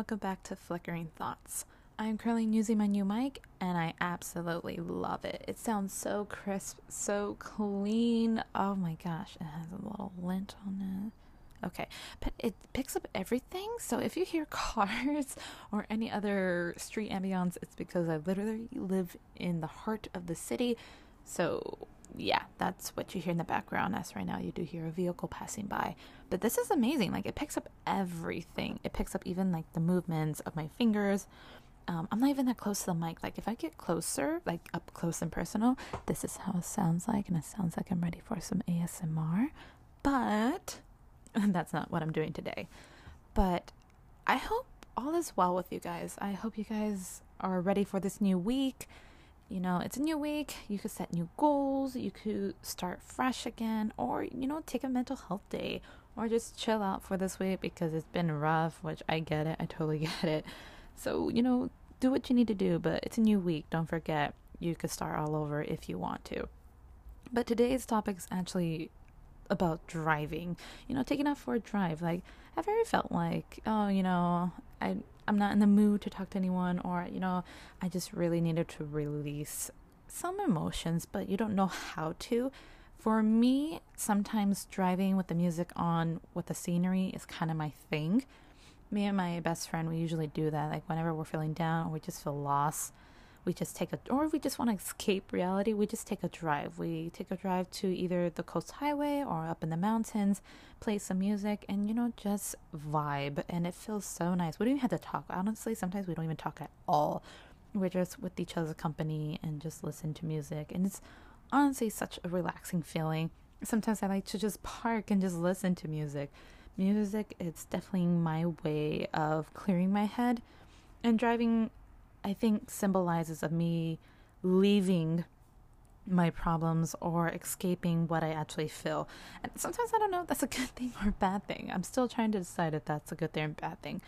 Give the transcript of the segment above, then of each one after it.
welcome back to Flickering Thoughts. I'm currently using my new mic and I absolutely love it. It sounds so crisp, so clean. Oh my gosh, it has a little lint on it. Okay, but it picks up everything. So if you hear cars or any other street ambience, it's because I literally live in the heart of the city. So yeah, that's what you hear in the background. As right now, you do hear a vehicle passing by. But this is amazing. Like, it picks up everything. It picks up even like the movements of my fingers. Um, I'm not even that close to the mic. Like, if I get closer, like up close and personal, this is how it sounds like. And it sounds like I'm ready for some ASMR. But that's not what I'm doing today. But I hope all is well with you guys. I hope you guys are ready for this new week you know, it's a new week. You could set new goals. You could start fresh again, or, you know, take a mental health day, or just chill out for this week because it's been rough, which I get it. I totally get it. So, you know, do what you need to do, but it's a new week. Don't forget, you could start all over if you want to. But today's topic is actually about driving, you know, taking off for a drive. Like, I've ever felt like, oh, you know, I I'm not in the mood to talk to anyone, or, you know, I just really needed to release some emotions, but you don't know how to. For me, sometimes driving with the music on with the scenery is kind of my thing. Me and my best friend, we usually do that. Like, whenever we're feeling down or we just feel lost, we just take a or we just want to escape reality we just take a drive. We take a drive to either the coast highway or up in the mountains play some music and you know just vibe and it feels so nice. We don't even have to talk. Honestly sometimes we don't even talk at all. We're just with each other's company and just listen to music and it's honestly such a relaxing feeling. Sometimes i like to just park and just listen to music. Music it's definitely my way of clearing my head and driving I think symbolizes of me leaving my problems or escaping what I actually feel. And sometimes I don't know if that's a good thing or a bad thing. I'm still trying to decide if that's a good thing or bad thing.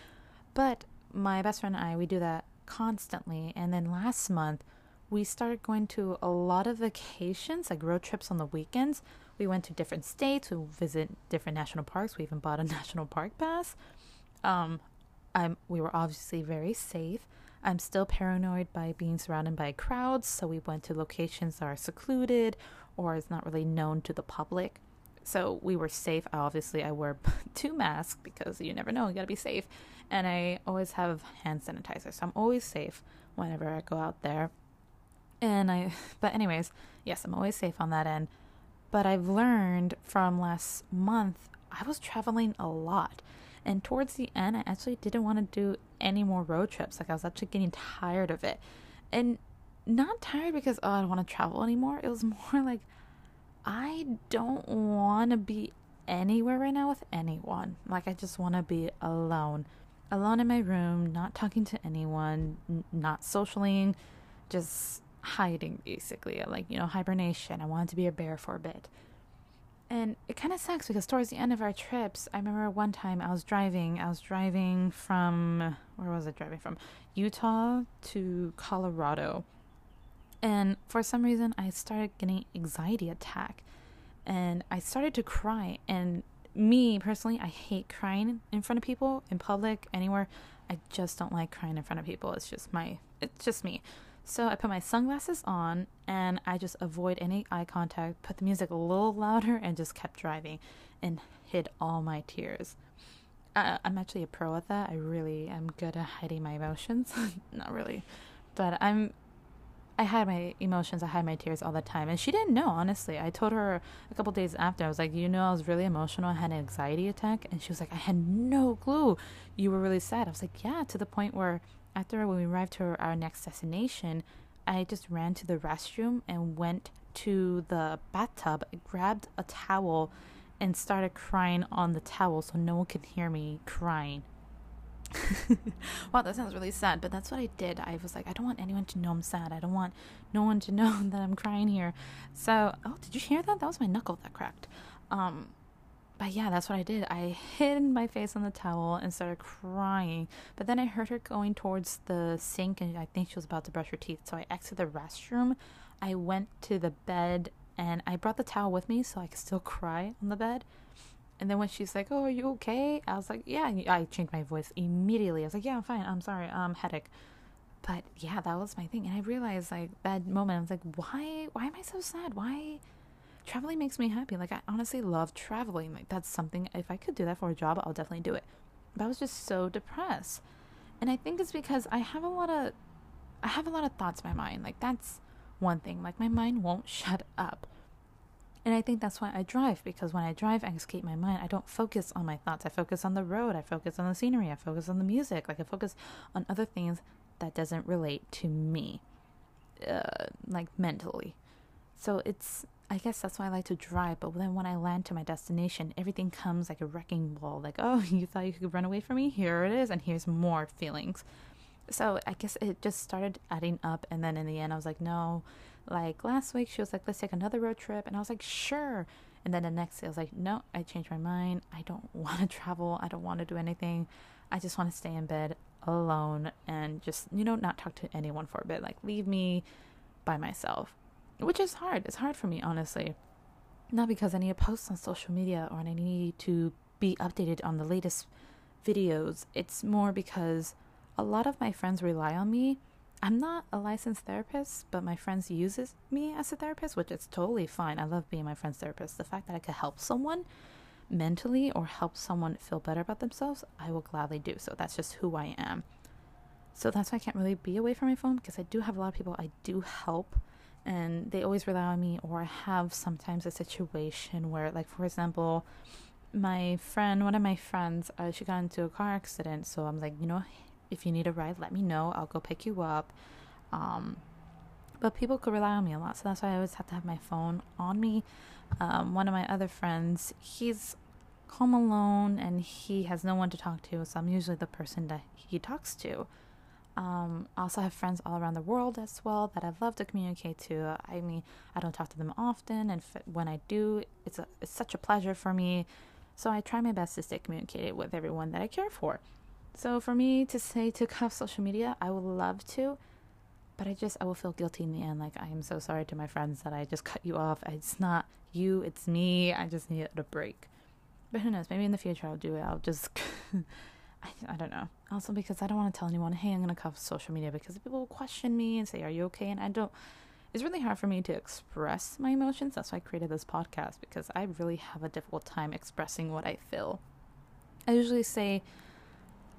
But my best friend and I, we do that constantly. And then last month, we started going to a lot of vacations, like road trips on the weekends. We went to different states, we visit different national parks. We even bought a national park pass. Um, I'm, we were obviously very safe. I'm still paranoid by being surrounded by crowds, so we went to locations that are secluded or is not really known to the public. So we were safe. Obviously, I wear two masks because you never know, you gotta be safe. And I always have hand sanitizer, so I'm always safe whenever I go out there. And I, but, anyways, yes, I'm always safe on that end. But I've learned from last month, I was traveling a lot. And towards the end, I actually didn't want to do any more road trips. Like I was actually getting tired of it. And not tired because oh I don't want to travel anymore. It was more like I don't want to be anywhere right now with anyone. Like I just want to be alone. Alone in my room, not talking to anyone, n- not socialing, just hiding basically. Like, you know, hibernation. I wanted to be a bear for a bit. And it kind of sucks because towards the end of our trips, I remember one time I was driving. I was driving from, where was I driving from? Utah to Colorado. And for some reason, I started getting anxiety attack. And I started to cry. And me personally, I hate crying in front of people, in public, anywhere. I just don't like crying in front of people. It's just my, it's just me. So I put my sunglasses on and I just avoid any eye contact, put the music a little louder, and just kept driving and hid all my tears. Uh, I'm actually a pro at that. I really am good at hiding my emotions. Not really, but I'm. I hide my emotions. I hide my tears all the time, and she didn't know. Honestly, I told her a couple days after. I was like, "You know, I was really emotional. I had an anxiety attack," and she was like, "I had no clue. You were really sad." I was like, "Yeah," to the point where after we arrived to our next destination, I just ran to the restroom and went to the bathtub, grabbed a towel, and started crying on the towel so no one could hear me crying. wow, that sounds really sad, but that's what I did. I was like, I don't want anyone to know I'm sad. I don't want no one to know that I'm crying here. So, oh, did you hear that? That was my knuckle that cracked. Um, but yeah, that's what I did. I hid my face on the towel and started crying. But then I heard her going towards the sink and I think she was about to brush her teeth. So I exited the restroom. I went to the bed and I brought the towel with me so I could still cry on the bed. And then when she's like, "Oh, are you okay?" I was like, "Yeah." I changed my voice immediately. I was like, "Yeah, I'm fine. I'm sorry. Um, headache." But yeah, that was my thing, and I realized like that moment. I was like, "Why? Why am I so sad? Why?" Traveling makes me happy. Like I honestly love traveling. Like that's something. If I could do that for a job, I'll definitely do it. But I was just so depressed, and I think it's because I have a lot of, I have a lot of thoughts in my mind. Like that's one thing. Like my mind won't shut up. And I think that's why I drive because when I drive, I escape my mind. I don't focus on my thoughts. I focus on the road. I focus on the scenery. I focus on the music. Like I focus on other things that doesn't relate to me, uh, like mentally. So it's, I guess that's why I like to drive. But then when I land to my destination, everything comes like a wrecking ball. Like, oh, you thought you could run away from me? Here it is. And here's more feelings. So I guess it just started adding up. And then in the end, I was like, no, like last week, she was like, let's take another road trip. And I was like, sure. And then the next day, I was like, no, I changed my mind. I don't want to travel. I don't want to do anything. I just want to stay in bed alone and just, you know, not talk to anyone for a bit. Like, leave me by myself, which is hard. It's hard for me, honestly. Not because I need to post on social media or I need to be updated on the latest videos. It's more because a lot of my friends rely on me I'm not a licensed therapist, but my friends uses me as a therapist, which is totally fine. I love being my friend's therapist. The fact that I could help someone mentally or help someone feel better about themselves, I will gladly do. So that's just who I am. So that's why I can't really be away from my phone because I do have a lot of people I do help and they always rely on me or I have sometimes a situation where like for example my friend one of my friends uh, she got into a car accident so I'm like you know if you need a ride, let me know. I'll go pick you up. Um, but people could rely on me a lot, so that's why I always have to have my phone on me. Um, one of my other friends, he's home alone and he has no one to talk to, so I'm usually the person that he talks to. Um, I also have friends all around the world as well that I love to communicate to. I mean, I don't talk to them often, and f- when I do, it's a, it's such a pleasure for me. So I try my best to stay communicated with everyone that I care for. So for me to say to cut off social media, I would love to, but I just I will feel guilty in the end. Like I am so sorry to my friends that I just cut you off. It's not you, it's me. I just need a break. But who knows? Maybe in the future I'll do it. I'll just I I don't know. Also because I don't want to tell anyone, hey, I'm gonna cut social media because people will question me and say, are you okay? And I don't. It's really hard for me to express my emotions. That's why I created this podcast because I really have a difficult time expressing what I feel. I usually say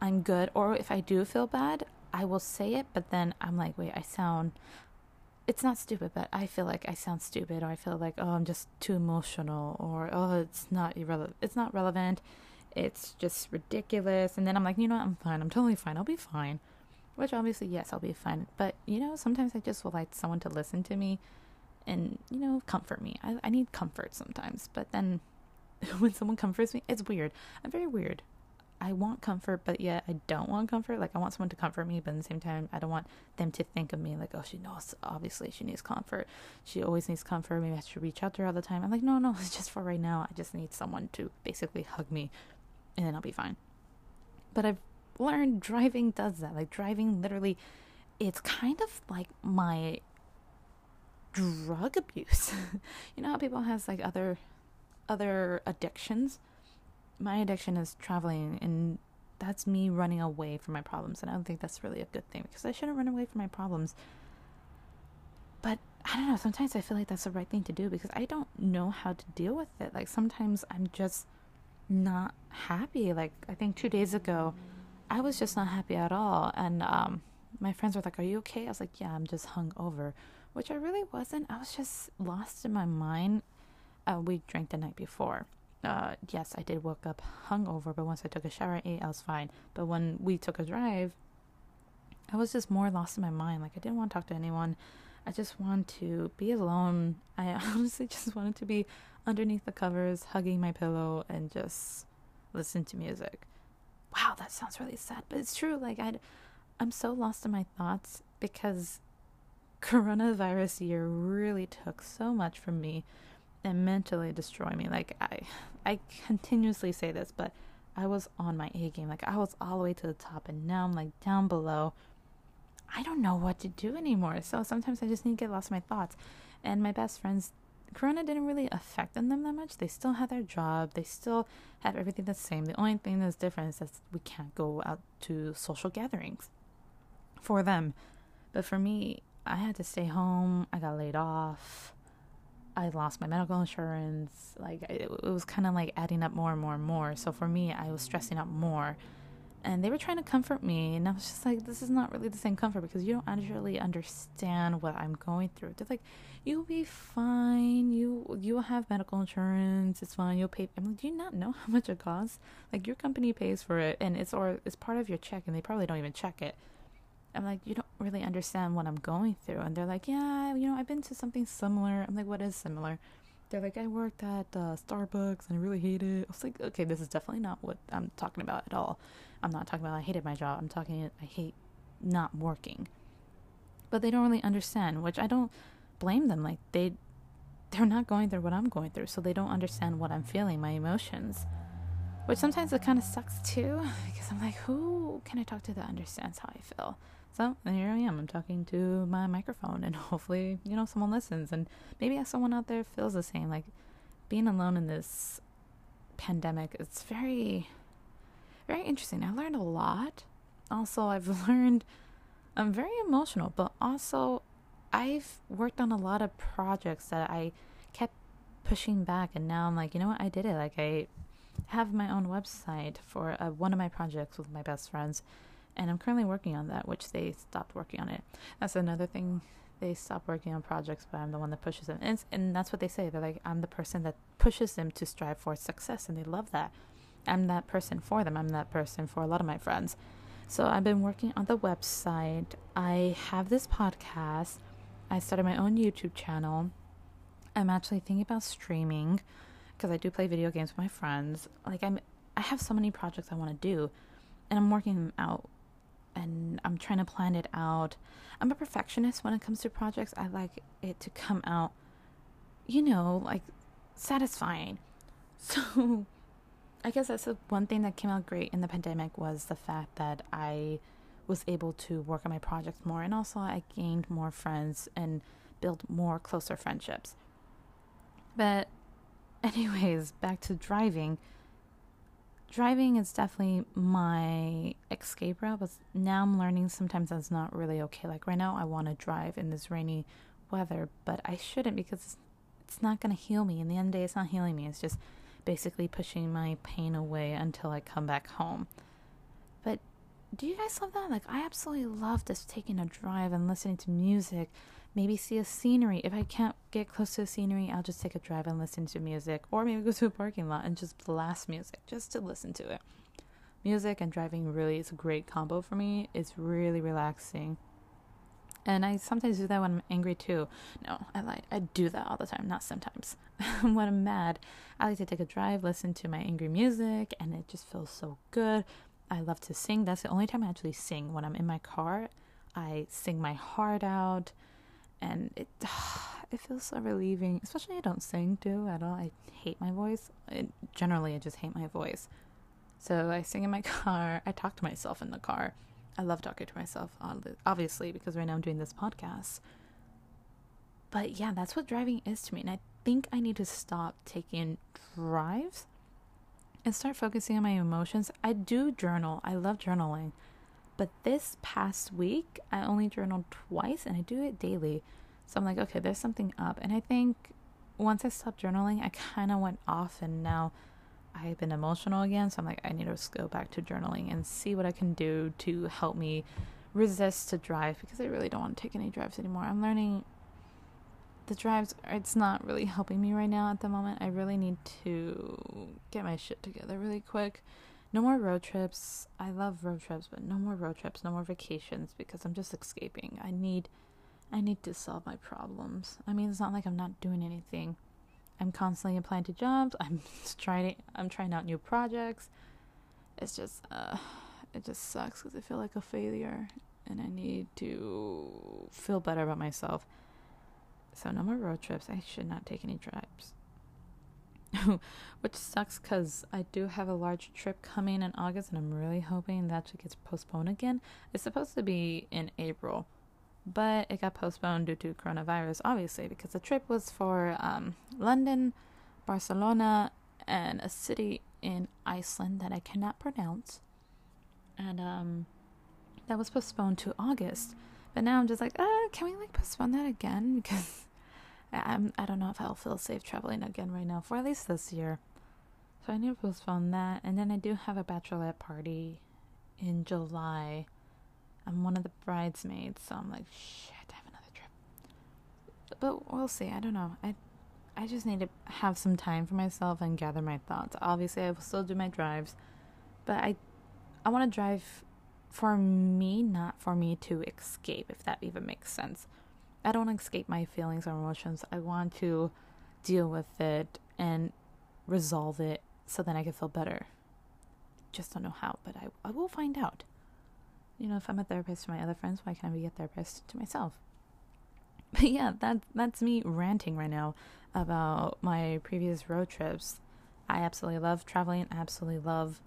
I'm good, or if I do feel bad, I will say it, but then I'm like, wait, I sound. It's not stupid, but I feel like I sound stupid, or I feel like, oh, I'm just too emotional, or oh, it's not irrelevant. It's not relevant. It's just ridiculous. And then I'm like, you know, what? I'm fine. I'm totally fine. I'll be fine. Which obviously, yes, I'll be fine. But you know, sometimes I just would like someone to listen to me, and you know, comfort me. I I need comfort sometimes. But then, when someone comforts me, it's weird. I'm very weird. I want comfort, but yet I don't want comfort. Like I want someone to comfort me, but at the same time, I don't want them to think of me like, oh, she knows. Obviously, she needs comfort. She always needs comfort. Maybe I should reach out to her all the time. I'm like, no, no, it's just for right now. I just need someone to basically hug me, and then I'll be fine. But I've learned driving does that. Like driving, literally, it's kind of like my drug abuse. you know how people has like other other addictions my addiction is traveling and that's me running away from my problems and i don't think that's really a good thing because i shouldn't run away from my problems but i don't know sometimes i feel like that's the right thing to do because i don't know how to deal with it like sometimes i'm just not happy like i think two days ago i was just not happy at all and um my friends were like are you okay i was like yeah i'm just hung over which i really wasn't i was just lost in my mind uh, we drank the night before uh, yes, I did wake up hungover, but once I took a shower and ate, I was fine. But when we took a drive, I was just more lost in my mind. Like I didn't want to talk to anyone. I just wanted to be alone. I honestly just wanted to be underneath the covers, hugging my pillow, and just listen to music. Wow, that sounds really sad, but it's true. Like I, I'm so lost in my thoughts because coronavirus year really took so much from me and mentally destroy me. Like I I continuously say this, but I was on my A game. Like I was all the way to the top and now I'm like down below. I don't know what to do anymore. So sometimes I just need to get lost in my thoughts. And my best friends Corona didn't really affect them that much. They still had their job. They still have everything the same. The only thing that's different is that we can't go out to social gatherings for them. But for me, I had to stay home. I got laid off. I lost my medical insurance. Like it, it was kind of like adding up more and more and more. So for me, I was stressing out more. And they were trying to comfort me, and I was just like, "This is not really the same comfort because you don't actually understand what I'm going through." They're like, "You'll be fine. You you will have medical insurance. It's fine. You'll pay." I'm like, "Do you not know how much it costs? Like your company pays for it, and it's or it's part of your check, and they probably don't even check it." I'm like, you don't really understand what I'm going through. And they're like, yeah, you know, I've been to something similar. I'm like, what is similar? They're like, I worked at uh, Starbucks and I really hate it. I was like, okay, this is definitely not what I'm talking about at all. I'm not talking about I hated my job. I'm talking I hate not working. But they don't really understand, which I don't blame them. Like they, they're not going through what I'm going through, so they don't understand what I'm feeling, my emotions. Which sometimes it kind of sucks too, because I'm like, who can I talk to that understands how I feel? So here I am. I'm talking to my microphone, and hopefully, you know, someone listens, and maybe someone out there feels the same. Like being alone in this pandemic, it's very, very interesting. I learned a lot. Also, I've learned I'm very emotional, but also I've worked on a lot of projects that I kept pushing back, and now I'm like, you know what? I did it. Like I have my own website for uh, one of my projects with my best friends and I'm currently working on that, which they stopped working on it. That's another thing. They stop working on projects, but I'm the one that pushes them, and, and that's what they say. They're like, I'm the person that pushes them to strive for success, and they love that. I'm that person for them. I'm that person for a lot of my friends. So I've been working on the website. I have this podcast. I started my own YouTube channel. I'm actually thinking about streaming because I do play video games with my friends. Like I'm I have so many projects I want to do and I'm working them out and I'm trying to plan it out. I'm a perfectionist when it comes to projects. I like it to come out, you know, like satisfying. So I guess that's the one thing that came out great in the pandemic was the fact that I was able to work on my projects more and also I gained more friends and built more closer friendships. But anyways, back to driving driving is definitely my escape route, but now I'm learning sometimes that's not really okay. Like right now, I want to drive in this rainy weather, but I shouldn't because it's not going to heal me. In the end the day, it's not healing me. It's just basically pushing my pain away until I come back home. Do you guys love that? Like, I absolutely love just taking a drive and listening to music maybe see a scenery. If I can't get close to a scenery, I'll just take a drive and listen to music, or maybe go to a parking lot and just blast music just to listen to it. Music and driving really is a great combo for me. It's really relaxing. And I sometimes do that when I'm angry too. No, I like I do that all the time, not sometimes. when I'm mad, I like to take a drive, listen to my angry music, and it just feels so good. I love to sing. That's the only time I actually sing when I'm in my car. I sing my heart out and it it feels so relieving. Especially I don't sing too at all. I hate my voice. It, generally, I just hate my voice. So I sing in my car. I talk to myself in the car. I love talking to myself, obviously, because right now I'm doing this podcast. But yeah, that's what driving is to me. And I think I need to stop taking drives and start focusing on my emotions. I do journal, I love journaling. But this past week, I only journaled twice and I do it daily. So I'm like, okay, there's something up. And I think once I stopped journaling, I kind of went off and now I've been emotional again. So I'm like, I need to go back to journaling and see what I can do to help me resist to drive because I really don't want to take any drives anymore. I'm learning the drives, it's not really helping me right now at the moment. I really need to get my shit together really quick no more road trips. I love road trips, but no more road trips, no more vacations because I'm just escaping. I need I need to solve my problems. I mean, it's not like I'm not doing anything. I'm constantly applying to jobs. I'm trying I'm trying out new projects. It's just uh it just sucks cuz I feel like a failure and I need to feel better about myself. So no more road trips. I should not take any trips. which sucks because I do have a large trip coming in August, and I'm really hoping that it gets postponed again. It's supposed to be in April, but it got postponed due to coronavirus, obviously, because the trip was for um, London, Barcelona, and a city in Iceland that I cannot pronounce. And um, that was postponed to August. But now I'm just like, uh, can we like postpone that again? Because I'm I don't know if I'll feel safe traveling again right now for at least this year. So I need to postpone that. And then I do have a bachelorette party in July. I'm one of the bridesmaids, so I'm like, shit, I have another trip. But we'll see. I don't know. I I just need to have some time for myself and gather my thoughts. Obviously, I will still do my drives, but I I want to drive for me, not for me to escape, if that even makes sense. I don't escape my feelings or emotions. I want to deal with it and resolve it so then I can feel better. Just don't know how, but I, I will find out. You know, if I'm a therapist to my other friends, why can't I be a therapist to myself? But yeah, that that's me ranting right now about my previous road trips. I absolutely love traveling. I absolutely love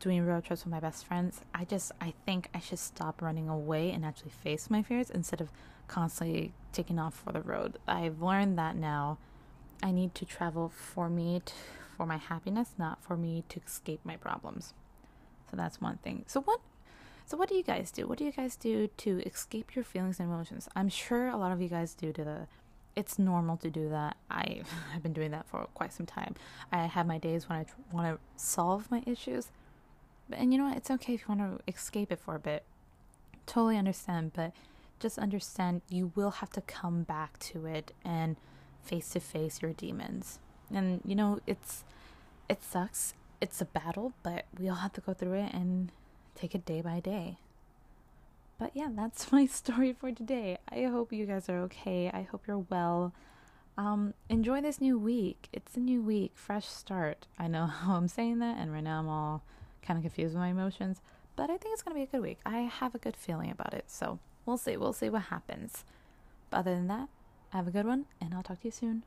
doing road trips with my best friends. I just I think I should stop running away and actually face my fears instead of constantly taking off for the road. I've learned that now. I need to travel for me to, for my happiness, not for me to escape my problems. So that's one thing. So what so what do you guys do? What do you guys do to escape your feelings and emotions? I'm sure a lot of you guys do to the it's normal to do that. I have been doing that for quite some time. I have my days when I tr- want to solve my issues and you know what? It's okay if you want to escape it for a bit. Totally understand, but just understand you will have to come back to it and face to face your demons. And you know, it's it sucks. It's a battle, but we all have to go through it and take it day by day. But yeah, that's my story for today. I hope you guys are okay. I hope you're well. Um, enjoy this new week. It's a new week, fresh start. I know how I'm saying that, and right now I'm all kind of confused with my emotions, but I think it's going to be a good week. I have a good feeling about it. So we'll see. We'll see what happens. But other than that, have a good one, and I'll talk to you soon.